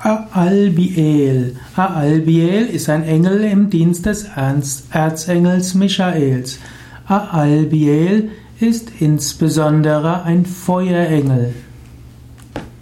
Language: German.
Aalbiel. Aalbiel ist ein Engel im Dienst des Erzengels Michaels. Aalbiel ist insbesondere ein Feuerengel.